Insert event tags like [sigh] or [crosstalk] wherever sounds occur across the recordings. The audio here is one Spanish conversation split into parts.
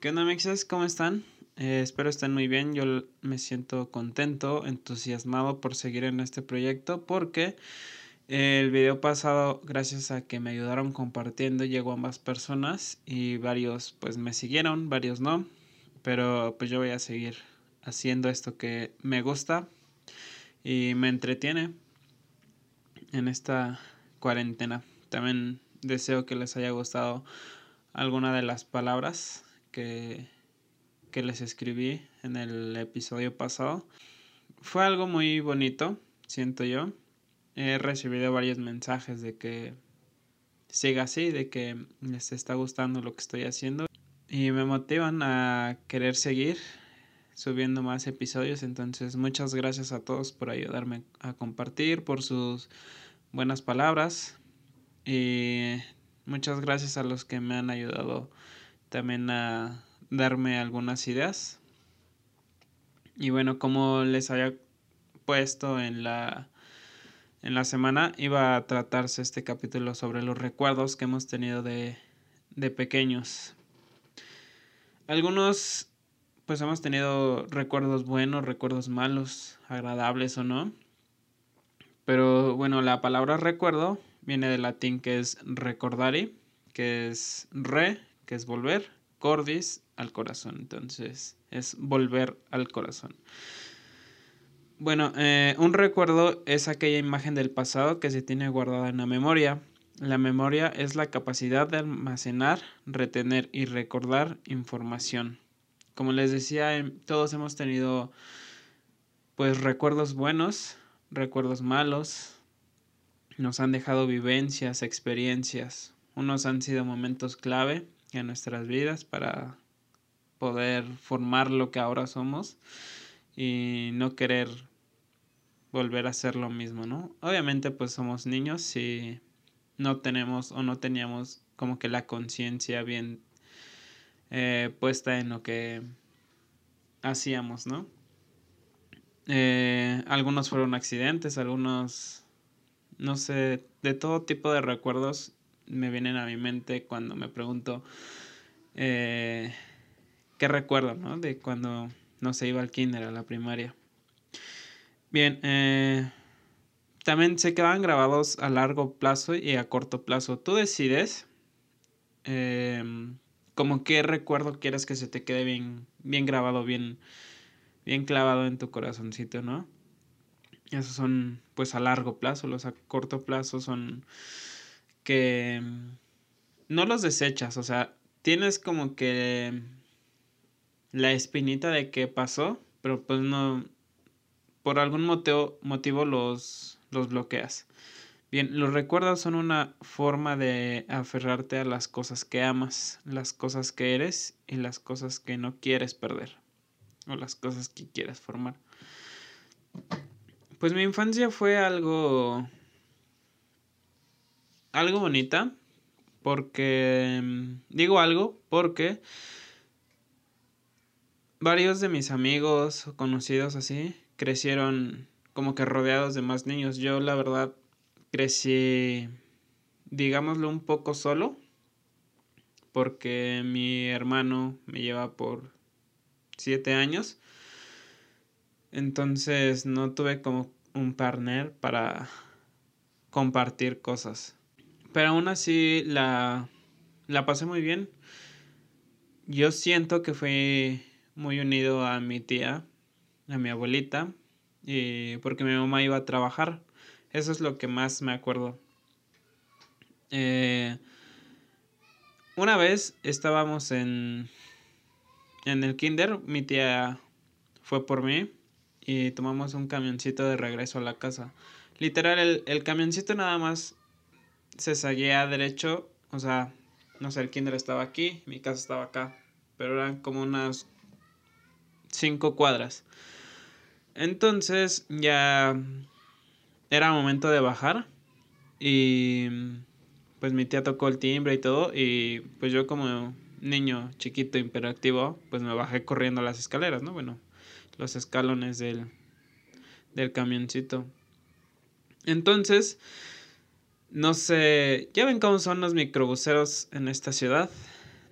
¿Qué onda, mexas? ¿Cómo están? Eh, espero estén muy bien. Yo me siento contento, entusiasmado por seguir en este proyecto porque el video pasado, gracias a que me ayudaron compartiendo, llegó a más personas y varios pues me siguieron, varios no. Pero pues yo voy a seguir haciendo esto que me gusta y me entretiene en esta cuarentena. También deseo que les haya gustado alguna de las palabras que, que les escribí en el episodio pasado. Fue algo muy bonito, siento yo. He recibido varios mensajes de que siga así, de que les está gustando lo que estoy haciendo y me motivan a querer seguir subiendo más episodios. Entonces, muchas gracias a todos por ayudarme a compartir, por sus buenas palabras. Y muchas gracias a los que me han ayudado también a darme algunas ideas. Y bueno, como les había puesto en la en la semana iba a tratarse este capítulo sobre los recuerdos que hemos tenido de, de pequeños. Algunos pues hemos tenido recuerdos buenos, recuerdos malos, agradables o no. Pero bueno, la palabra recuerdo viene del latín que es recordari, que es re, que es volver, cordis, al corazón. Entonces, es volver al corazón. Bueno, eh, un recuerdo es aquella imagen del pasado que se tiene guardada en la memoria. La memoria es la capacidad de almacenar, retener y recordar información. Como les decía, em, todos hemos tenido pues recuerdos buenos, recuerdos malos, nos han dejado vivencias, experiencias. Unos han sido momentos clave en nuestras vidas para poder formar lo que ahora somos y no querer volver a hacer lo mismo, ¿no? Obviamente pues somos niños y no tenemos o no teníamos como que la conciencia bien eh, puesta en lo que hacíamos, ¿no? Eh, algunos fueron accidentes, algunos no sé, de todo tipo de recuerdos me vienen a mi mente cuando me pregunto eh, qué recuerdo, ¿no? De cuando no se iba al kinder, a la primaria. Bien, eh, también se quedan grabados a largo plazo y a corto plazo. Tú decides eh, como qué recuerdo quieres que se te quede bien, bien grabado, bien, bien clavado en tu corazoncito, ¿no? Esos son pues a largo plazo, los a corto plazo son que no los desechas, o sea, tienes como que la espinita de qué pasó, pero pues no, por algún motivo, motivo los, los bloqueas. Bien, los recuerdos son una forma de aferrarte a las cosas que amas, las cosas que eres y las cosas que no quieres perder, o las cosas que quieres formar. Pues mi infancia fue algo. Algo bonita. Porque. Digo algo porque. Varios de mis amigos o conocidos así crecieron como que rodeados de más niños. Yo, la verdad, crecí. digámoslo un poco solo. Porque mi hermano me lleva por siete años. Entonces no tuve como un partner para compartir cosas. Pero aún así la, la pasé muy bien. Yo siento que fui muy unido a mi tía, a mi abuelita, y porque mi mamá iba a trabajar. Eso es lo que más me acuerdo. Eh, una vez estábamos en, en el kinder, mi tía fue por mí y tomamos un camioncito de regreso a la casa. Literal, el, el camioncito nada más se seguía derecho, o sea, no sé, el kinder estaba aquí, mi casa estaba acá, pero eran como unas cinco cuadras. Entonces ya era momento de bajar y pues mi tía tocó el timbre y todo y pues yo como niño chiquito imperactivo pues me bajé corriendo las escaleras, ¿no? Bueno, los escalones del, del camioncito. Entonces, no sé, ya ven cómo son los microbuseros en esta ciudad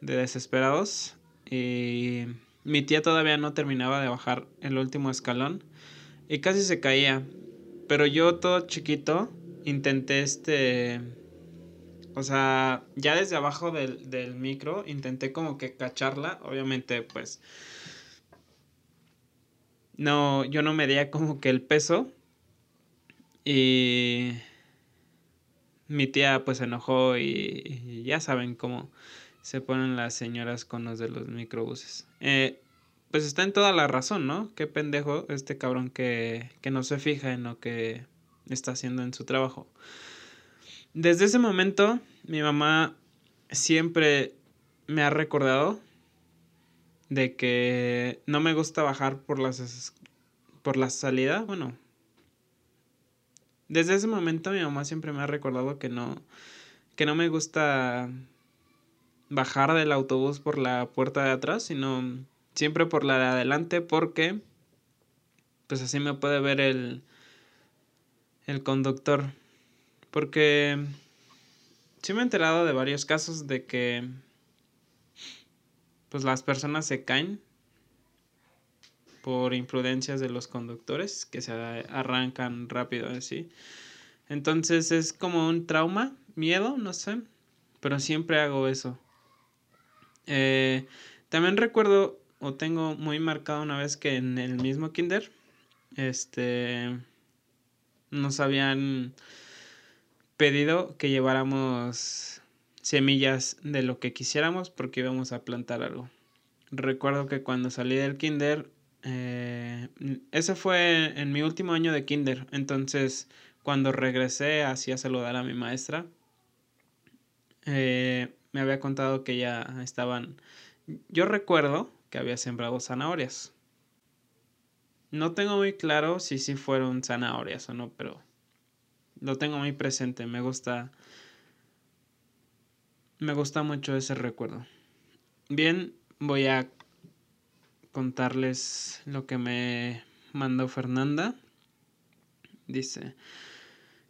de desesperados. y mi tía todavía no terminaba de bajar el último escalón y casi se caía. Pero yo todo chiquito intenté este... O sea, ya desde abajo del, del micro intenté como que cacharla. Obviamente pues... No, yo no medía como que el peso. Y mi tía pues se enojó y, ya saben cómo se ponen las señoras con los de los microbuses. Eh, pues está en toda la razón, ¿no? Qué pendejo este cabrón que, que no se fija en lo que está haciendo en su trabajo. Desde ese momento, mi mamá siempre me ha recordado de que no me gusta bajar por las por la salida, bueno. Desde ese momento mi mamá siempre me ha recordado que no que no me gusta bajar del autobús por la puerta de atrás, sino siempre por la de adelante porque pues así me puede ver el el conductor. Porque sí me he enterado de varios casos de que pues las personas se caen por imprudencias de los conductores que se arrancan rápido así. Entonces es como un trauma, miedo, no sé, pero siempre hago eso. Eh, también recuerdo o tengo muy marcado una vez que en el mismo kinder, este, nos habían pedido que lleváramos semillas de lo que quisiéramos porque íbamos a plantar algo. Recuerdo que cuando salí del kinder, eh, ese fue en mi último año de kinder, entonces cuando regresé a saludar a mi maestra, eh, me había contado que ya estaban, yo recuerdo que había sembrado zanahorias. No tengo muy claro si sí fueron zanahorias o no, pero lo tengo muy presente. Me gusta. Me gusta mucho ese recuerdo. Bien, voy a contarles lo que me mandó Fernanda. Dice,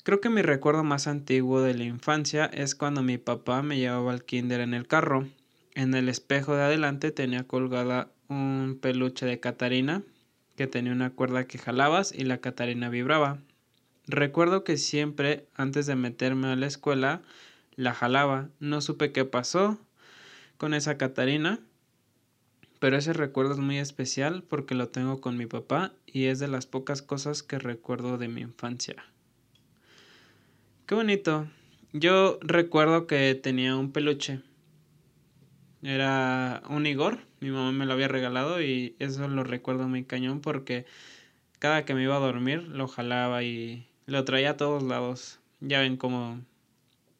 creo que mi recuerdo más antiguo de la infancia es cuando mi papá me llevaba al kinder en el carro. En el espejo de adelante tenía colgada un peluche de Catarina que tenía una cuerda que jalabas y la Catarina vibraba. Recuerdo que siempre, antes de meterme a la escuela, la jalaba. No supe qué pasó con esa Catarina, pero ese recuerdo es muy especial porque lo tengo con mi papá y es de las pocas cosas que recuerdo de mi infancia. Qué bonito. Yo recuerdo que tenía un peluche. Era un Igor mi mamá me lo había regalado y eso lo recuerdo muy cañón porque cada que me iba a dormir lo jalaba y lo traía a todos lados. Ya ven como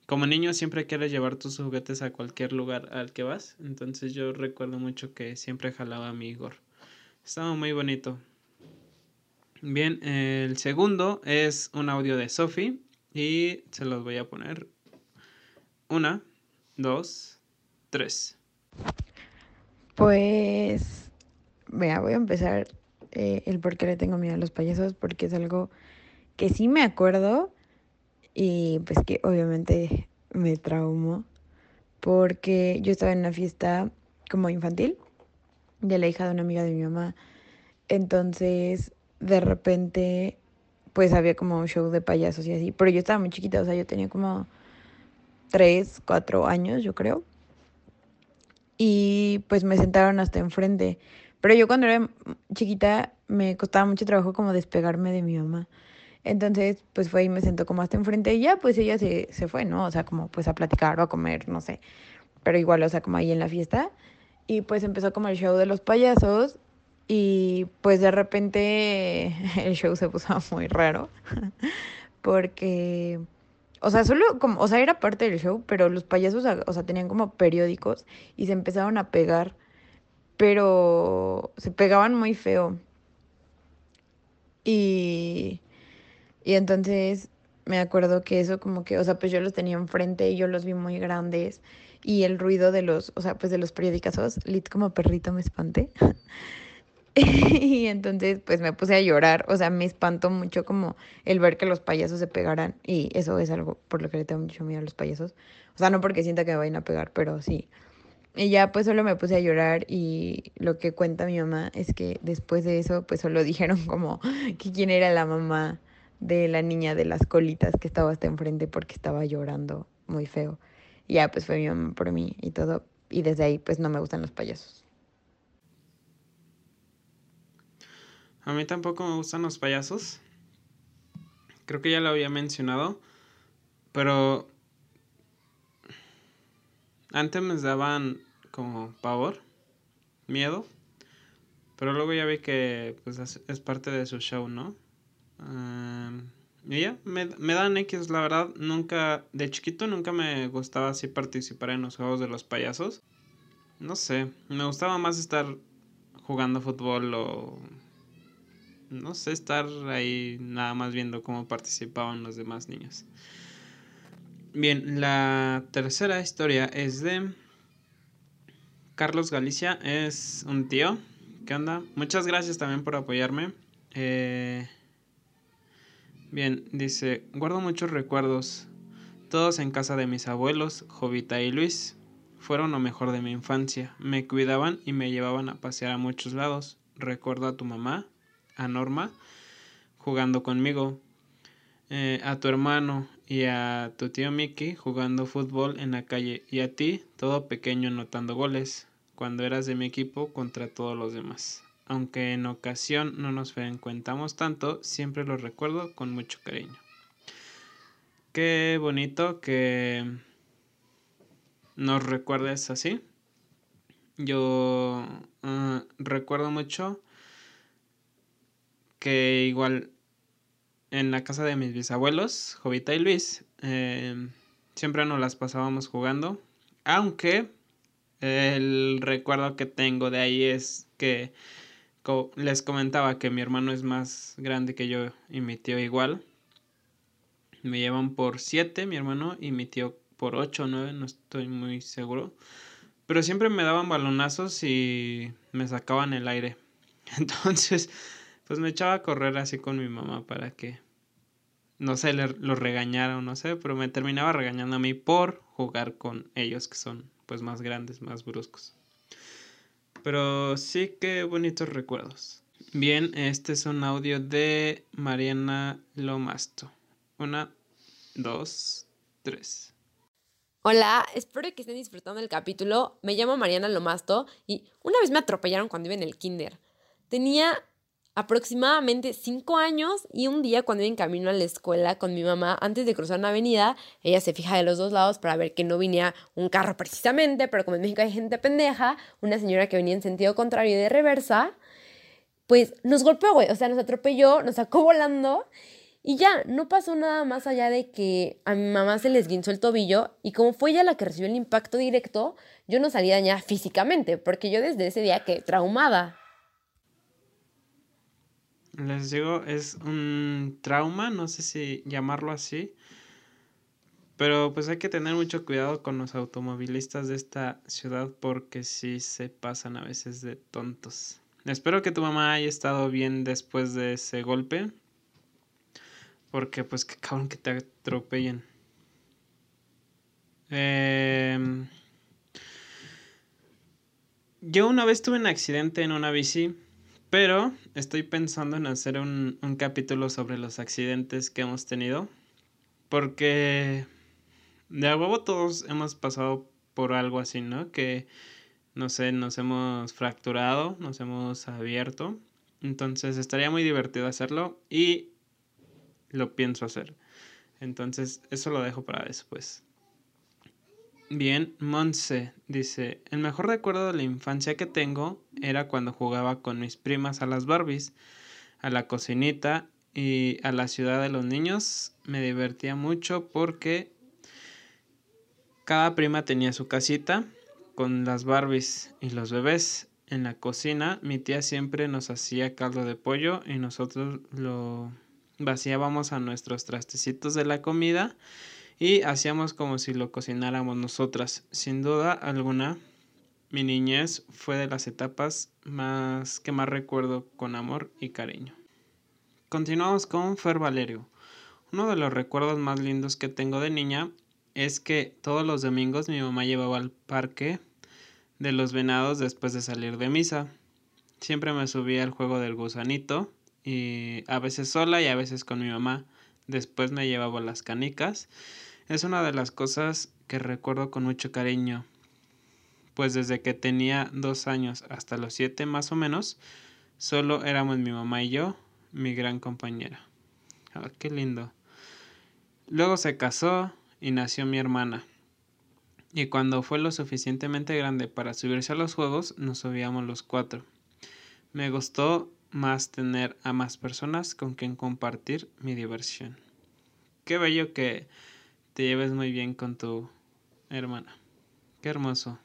como niño siempre quieres llevar tus juguetes a cualquier lugar al que vas, entonces yo recuerdo mucho que siempre jalaba mi Igor. Estaba muy bonito. Bien, el segundo es un audio de Sophie y se los voy a poner. Una, dos, tres. Pues, vea, voy a empezar eh, el por qué le tengo miedo a los payasos, porque es algo que sí me acuerdo y pues que obviamente me traumó, porque yo estaba en una fiesta como infantil de la hija de una amiga de mi mamá, entonces de repente pues había como un show de payasos y así, pero yo estaba muy chiquita, o sea, yo tenía como tres, cuatro años, yo creo y pues me sentaron hasta enfrente. Pero yo cuando era chiquita me costaba mucho trabajo como despegarme de mi mamá. Entonces, pues fue y me sentó como hasta enfrente y ya, pues ella se, se fue, ¿no? O sea, como pues a platicar o a comer, no sé. Pero igual, o sea, como ahí en la fiesta. Y pues empezó como el show de los payasos y pues de repente [laughs] el show se puso [laughs] muy raro [laughs] porque o sea, solo como, o sea, era parte del show, pero los payasos, o sea, tenían como periódicos y se empezaron a pegar, pero se pegaban muy feo. Y, y entonces me acuerdo que eso como que, o sea, pues yo los tenía enfrente y yo los vi muy grandes y el ruido de los, o sea, pues de los periódicos, lit como perrito me espanté. [laughs] y entonces pues me puse a llorar, o sea, me espantó mucho como el ver que los payasos se pegaran y eso es algo por lo que le tengo mucho miedo a los payasos. O sea, no porque sienta que me vayan a pegar, pero sí. Y ya pues solo me puse a llorar y lo que cuenta mi mamá es que después de eso pues solo [laughs] dijeron como que quién era la mamá de la niña de las colitas que estaba hasta enfrente porque estaba llorando muy feo. Y ya pues fue mi mamá por mí y todo. Y desde ahí pues no me gustan los payasos. A mí tampoco me gustan los payasos. Creo que ya lo había mencionado. Pero antes me daban como pavor, miedo. Pero luego ya vi que pues es parte de su show, ¿no? Ya, me, me, dan X, la verdad, nunca, de chiquito nunca me gustaba así participar en los juegos de los payasos. No sé, me gustaba más estar jugando fútbol o... No sé, estar ahí nada más viendo cómo participaban los demás niños. Bien, la tercera historia es de Carlos Galicia, es un tío. ¿Qué onda? Muchas gracias también por apoyarme. Eh, bien, dice, guardo muchos recuerdos, todos en casa de mis abuelos, Jovita y Luis. Fueron lo mejor de mi infancia. Me cuidaban y me llevaban a pasear a muchos lados. Recuerdo a tu mamá, a Norma, jugando conmigo, eh, a tu hermano y a tu tío Mickey jugando fútbol en la calle y a ti, todo pequeño, anotando goles cuando eras de mi equipo contra todos los demás. Aunque en ocasión no nos frecuentamos tanto, siempre lo recuerdo con mucho cariño. Qué bonito que nos recuerdes así. Yo ah, recuerdo mucho que igual en la casa de mis bisabuelos, Jovita y Luis, em, siempre nos las pasábamos jugando. Aunque el recuerdo que tengo de ahí es que les comentaba que mi hermano es más grande que yo y mi tío igual. Me llevan por siete, mi hermano, y mi tío por ocho o nueve, no estoy muy seguro. Pero siempre me daban balonazos y me sacaban el aire. [laughs] Entonces, pues me echaba a correr así con mi mamá para que, no sé, lo regañara o no sé, pero me terminaba regañando a mí por jugar con ellos que son pues más grandes, más bruscos. Pero sí que bonitos recuerdos. Bien, este es un audio de Mariana Lomasto. Una, dos, tres. Hola, espero que estén disfrutando el capítulo. Me llamo Mariana Lomasto y una vez me atropellaron cuando iba en el kinder. Tenía aproximadamente cinco años y un día cuando iba en camino a la escuela con mi mamá, antes de cruzar una avenida, ella se fija de los dos lados para ver que no viniera un carro precisamente, pero como en México hay gente pendeja, una señora que venía en sentido contrario y de reversa, pues nos golpeó, güey, o sea, nos atropelló, nos sacó volando y ya, no pasó nada más allá de que a mi mamá se les guinzó el tobillo y como fue ella la que recibió el impacto directo, yo no salí dañada físicamente, porque yo desde ese día que traumada. Les digo, es un trauma, no sé si llamarlo así. Pero pues hay que tener mucho cuidado con los automovilistas de esta ciudad porque sí se pasan a veces de tontos. Espero que tu mamá haya estado bien después de ese golpe. Porque pues qué cabrón que te atropellen. Em, yo una vez tuve un accidente en una bici pero estoy pensando en hacer un, capítulo sobre los accidentes que hemos tenido. Porque de a huevo todos hemos pasado por algo así, ¿no? Que, no sé, nos hemos fracturado, nos hemos abierto. Entonces estaría muy divertido hacerlo y lo pienso hacer. Entonces eso lo dejo para después. Bien, Monse dice, el mejor recuerdo de la infancia que tengo era cuando jugaba con mis primas a las Barbies, a la cocinita y a la ciudad de los niños. Me divertía mucho porque cada prima tenía su casita con las Barbies y los bebés. En la cocina mi tía siempre nos hacía caldo de pollo y nosotros lo vaciábamos a nuestros trastecitos de la comida y hacíamos como si lo cocináramos nosotras. Sin duda alguna, mi niñez fue de las etapas más que más recuerdo con amor y cariño. Continuamos con Fer Valerio. Uno de los recuerdos más lindos que tengo de niña es que todos los domingos mi mamá llevaba al parque de los venados después de salir de misa. Siempre me subía al juego del gusanito y a veces sola y a veces con mi mamá. Después me llevaba las canicas. Es una de las cosas que recuerdo con mucho cariño, pues desde que tenía dos años hasta los siete más o menos, solo éramos mi mamá y yo, mi gran compañera. Ah, qué lindo. Luego se casó y nació mi hermana. Y cuando fue lo suficientemente grande para subirse a los juegos, nos subíamos los cuatro. Me gustó más tener a más personas con quien compartir mi diversión. Qué bello que te lleves muy bien con tu hermana. Qué hermoso.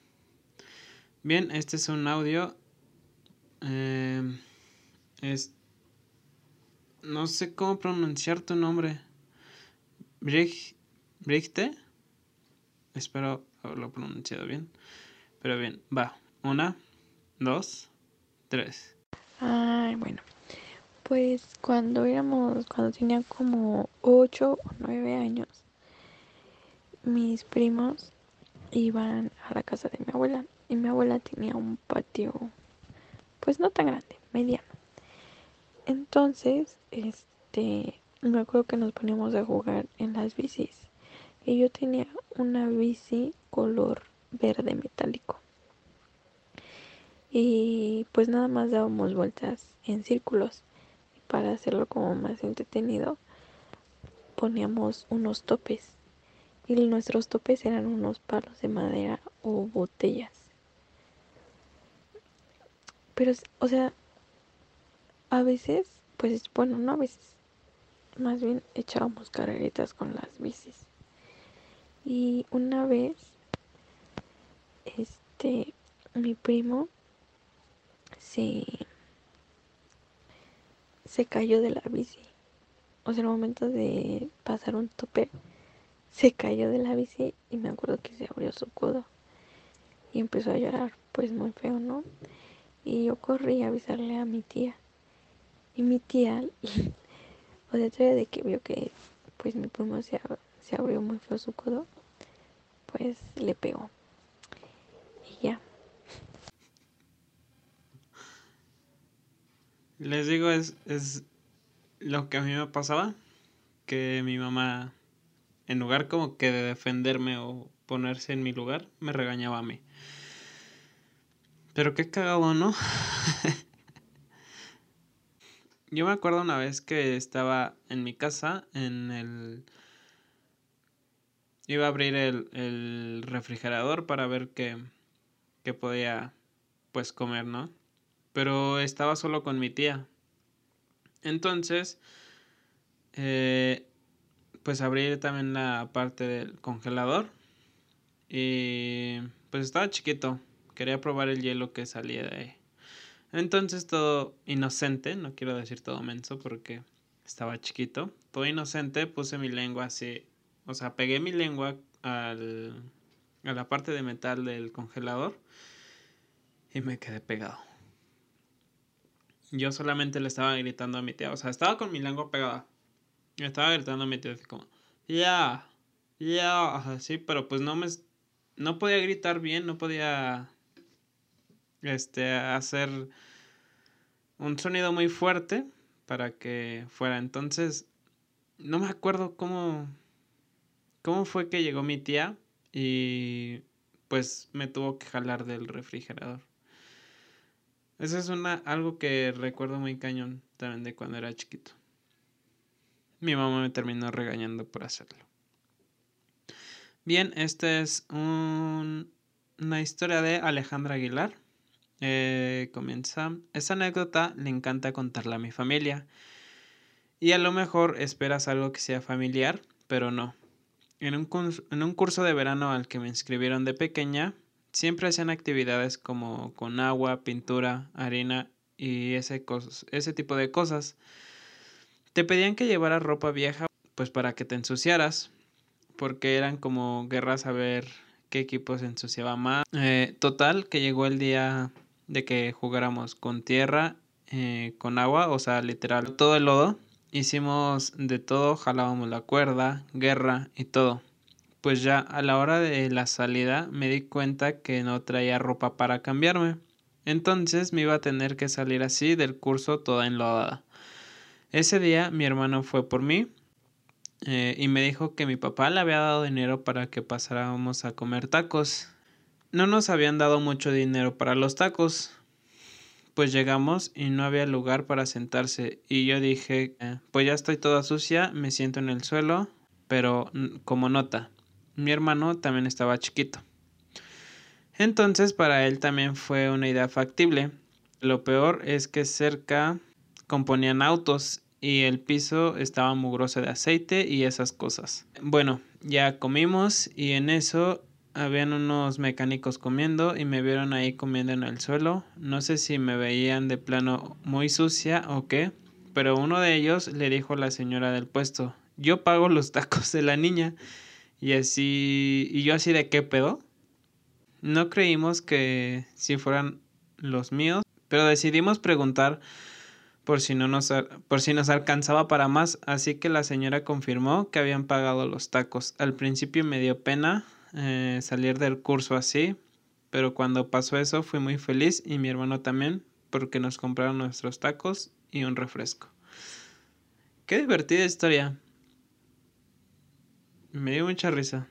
Bien, este es un audio. Em, es. No sé cómo pronunciar tu nombre. Brig, Brigte. Espero haberlo pronunciado bien. Pero bien, va. Una, dos, tres. Ay, bueno. Pues cuando éramos, cuando tenía como 8 o 9 años, mis primos iban a la casa de mi abuela y mi abuela tenía un patio pues no tan grande, mediano. Entonces, este, me acuerdo que nos poníamos a jugar en las bicis y yo tenía una bici color verde metálico. Y pues nada más dábamos vueltas en círculos. Para hacerlo como más entretenido, poníamos unos topes y nuestros topes eran unos palos de madera o botellas. Pero, o sea, a veces, pues bueno, no a veces, más bien echábamos carreritas con las bicis. Y una vez, este, mi primo se, se cayó de la bici. O sea, en el momento de pasar un tope, se cayó de la bici y me acuerdo que se abrió su codo y empezó a llorar, pues muy feo, ¿no? Y yo corrí a avisarle a mi tía. Y mi tía, [laughs] o sea, de que vio que pues mi primo se, se abrió muy feo su codo, pues le pegó. Y ya. Les digo, es, es lo que a mí me pasaba, que mi mamá en lugar como que de defenderme o ponerse en mi lugar, me regañaba a mí. Pero qué cagado, ¿no? [laughs] Yo me acuerdo una vez que estaba en mi casa, en el... Iba a abrir el, el refrigerador para ver qué, qué podía, pues, comer, ¿no? Pero estaba solo con mi tía. Entonces, eh, pues abrí también la parte del congelador. Y pues estaba chiquito. Quería probar el hielo que salía de ahí. Entonces todo inocente, no quiero decir todo menso porque estaba chiquito. Todo inocente, puse mi lengua así. O sea, pegué mi lengua al, a la parte de metal del congelador. Y me quedé pegado. Yo solamente le estaba gritando a mi tía. O sea, estaba con mi lengua pegada. Me estaba gritando a mi tío así como, ya, ya, así, pero pues no me, no podía gritar bien, no podía, este, hacer un sonido muy fuerte para que fuera. Entonces, no me acuerdo cómo, cómo fue que llegó mi tía y pues me tuvo que jalar del refrigerador. Eso es una, algo que recuerdo muy cañón también de cuando era chiquito mi mamá me terminó regañando por hacerlo. Bien, esta es una historia de Alejandra Aguilar. Eh, comienza. Esa anécdota le encanta contarla a mi familia. Y a lo mejor esperas algo que sea familiar, pero no. En un, en un curso de verano al que me inscribieron de pequeña, siempre hacían actividades como con agua, pintura, harina y ese, ese tipo de cosas. Te pedían que llevaras ropa vieja, pues para que te ensuciaras, porque eran como guerras a ver qué equipo se ensuciaba más. Eh, total, que llegó el día de que jugáramos con tierra, eh, con agua, o sea, literal, todo el lodo. Hicimos de todo, jalábamos la cuerda, guerra y todo. Pues ya a la hora de la salida me di cuenta que no traía ropa para cambiarme. Entonces me iba a tener que salir así del curso toda enlodada. Ese día mi hermano fue por mí eh, y me dijo que mi papá le había dado dinero para que pasáramos a comer tacos. No nos habían dado mucho dinero para los tacos. Pues llegamos y no había lugar para sentarse y yo dije, eh, pues ya estoy toda sucia, me siento en el suelo, pero como nota, mi hermano también estaba chiquito. Entonces para él también fue una idea factible. Lo peor es que cerca componían autos y el piso estaba mugroso de aceite y esas cosas. Bueno, ya comimos y en eso habían unos mecánicos comiendo y me vieron ahí comiendo en el suelo. No sé si me veían de plano muy sucia o qué, pero uno de ellos le dijo a la señora del puesto, yo pago los tacos de la niña. Y así, y yo así de qué pedo. No creímos que si fueran los míos, pero decidimos preguntar por si, no nos, por si nos alcanzaba para más, así que la señora confirmó que habían pagado los tacos. Al principio me dio pena eh, salir del curso así, pero cuando pasó eso fui muy feliz y mi hermano también, porque nos compraron nuestros tacos y un refresco. Qué divertida historia. Me dio mucha risa.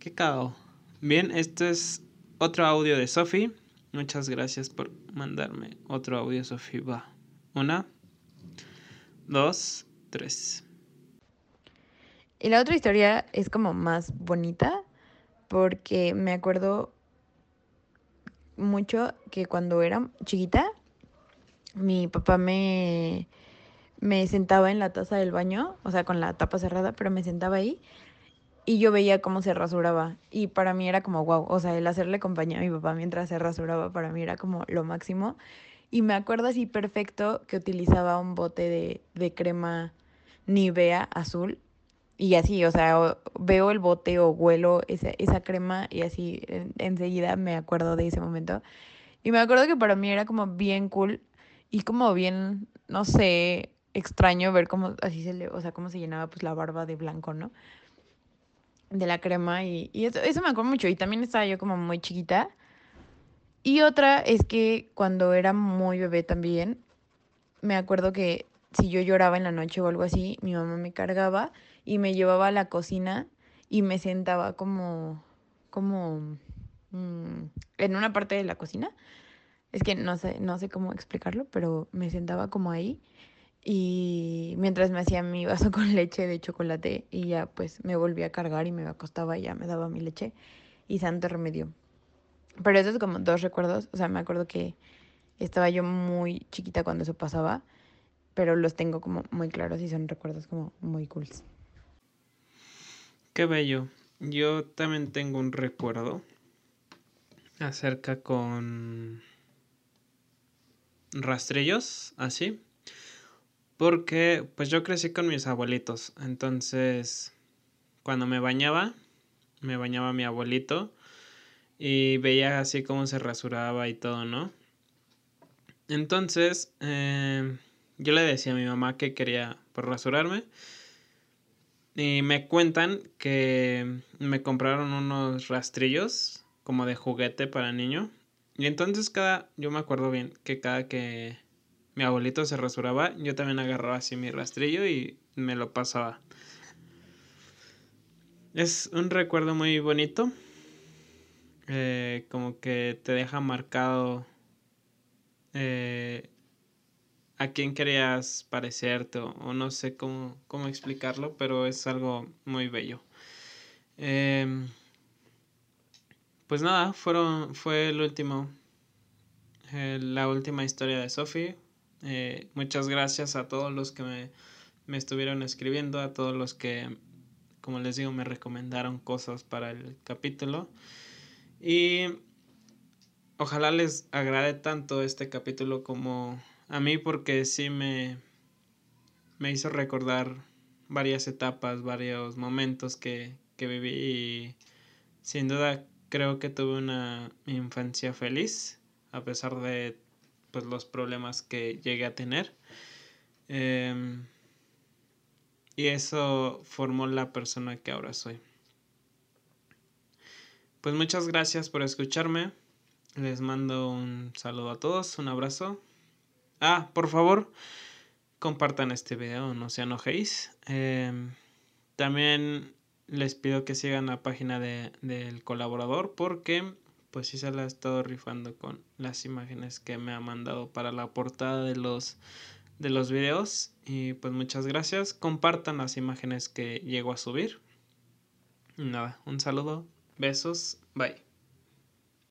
Qué cago. Bien, este es otro audio de Sofi. Muchas gracias por mandarme otro audio, Sofi. Va. Una, dos, tres. Y la otra historia es como más bonita porque me acuerdo mucho que cuando era chiquita mi papá me me sentaba en la taza del baño, o sea, con la tapa cerrada, pero me sentaba ahí y yo veía cómo se rasuraba. Y para mí era como wow, o sea, el hacerle compañía a mi papá mientras se rasuraba para mí era como lo máximo. Y me acuerdo así perfecto que utilizaba un bote de, de crema Nivea azul. Y así, o sea, veo el bote o huelo esa, esa crema y así enseguida me acuerdo de ese momento. Y me acuerdo que para mí era como bien cool y como bien, no sé, extraño ver cómo así se le, o sea, cómo se llenaba pues la barba de blanco, ¿no? De la crema y, y eso, eso me acuerdo mucho y también estaba yo como muy chiquita. Y otra es que cuando era muy bebé también, me acuerdo que si yo lloraba en la noche o algo así, mi mamá me cargaba y me llevaba a la cocina y me sentaba como, como mmm, en una parte de la cocina. Es que no sé, no sé cómo explicarlo, pero me sentaba como ahí y mientras me hacía mi vaso [laughs] con leche de chocolate y ya pues me volví a cargar y me acostaba y ya me daba mi leche y santo remedio. Pero eso es como dos recuerdos, o sea, me acuerdo que estaba yo muy chiquita cuando eso pasaba, pero los tengo como muy claros y son recuerdos como muy cool. Qué bello. Yo también tengo un recuerdo acerca con rastrillos, así. Porque pues yo crecí con mis abuelitos. Entonces, cuando me bañaba, me bañaba mi abuelito. Y veía así cómo se rasuraba y todo, ¿no? Entonces, eh, yo le decía a mi mamá que quería por pues, rasurarme. Y me cuentan que me compraron unos rastrillos como de juguete para niño. Y entonces cada, yo me acuerdo bien que cada que mi abuelito se rasuraba, yo también agarraba así mi rastrillo y me lo pasaba. Es un recuerdo muy bonito. Eh, como que te deja marcado eh, a quién querías parecerte o, no sé cómo, cómo, explicarlo, pero es algo muy bello. Em, pues nada, fueron, fue el último, eh, la última historia de Sophie. Eh, muchas gracias a todos los que me, me, estuvieron escribiendo, a todos los que, como les digo, me recomendaron cosas para el capítulo. Y ojalá les agrade tanto este capítulo como a mí porque sí me, me hizo recordar varias etapas, varios momentos que, que viví y sin duda creo que tuve una infancia feliz a pesar de pues los problemas que llegué a tener. Em, y eso formó la persona que ahora soy. pues muchas gracias por escucharme. Les mando un saludo a todos, un abrazo. Ah, por favor, compartan este video, no se enojéis. Em, también les pido que sigan la página de, del colaborador porque pues sí se la ha estado rifando con las imágenes que me ha mandado para la portada de los de los videos. Y pues muchas gracias. Compartan las imágenes que llego a subir. Nada un saludo besos bye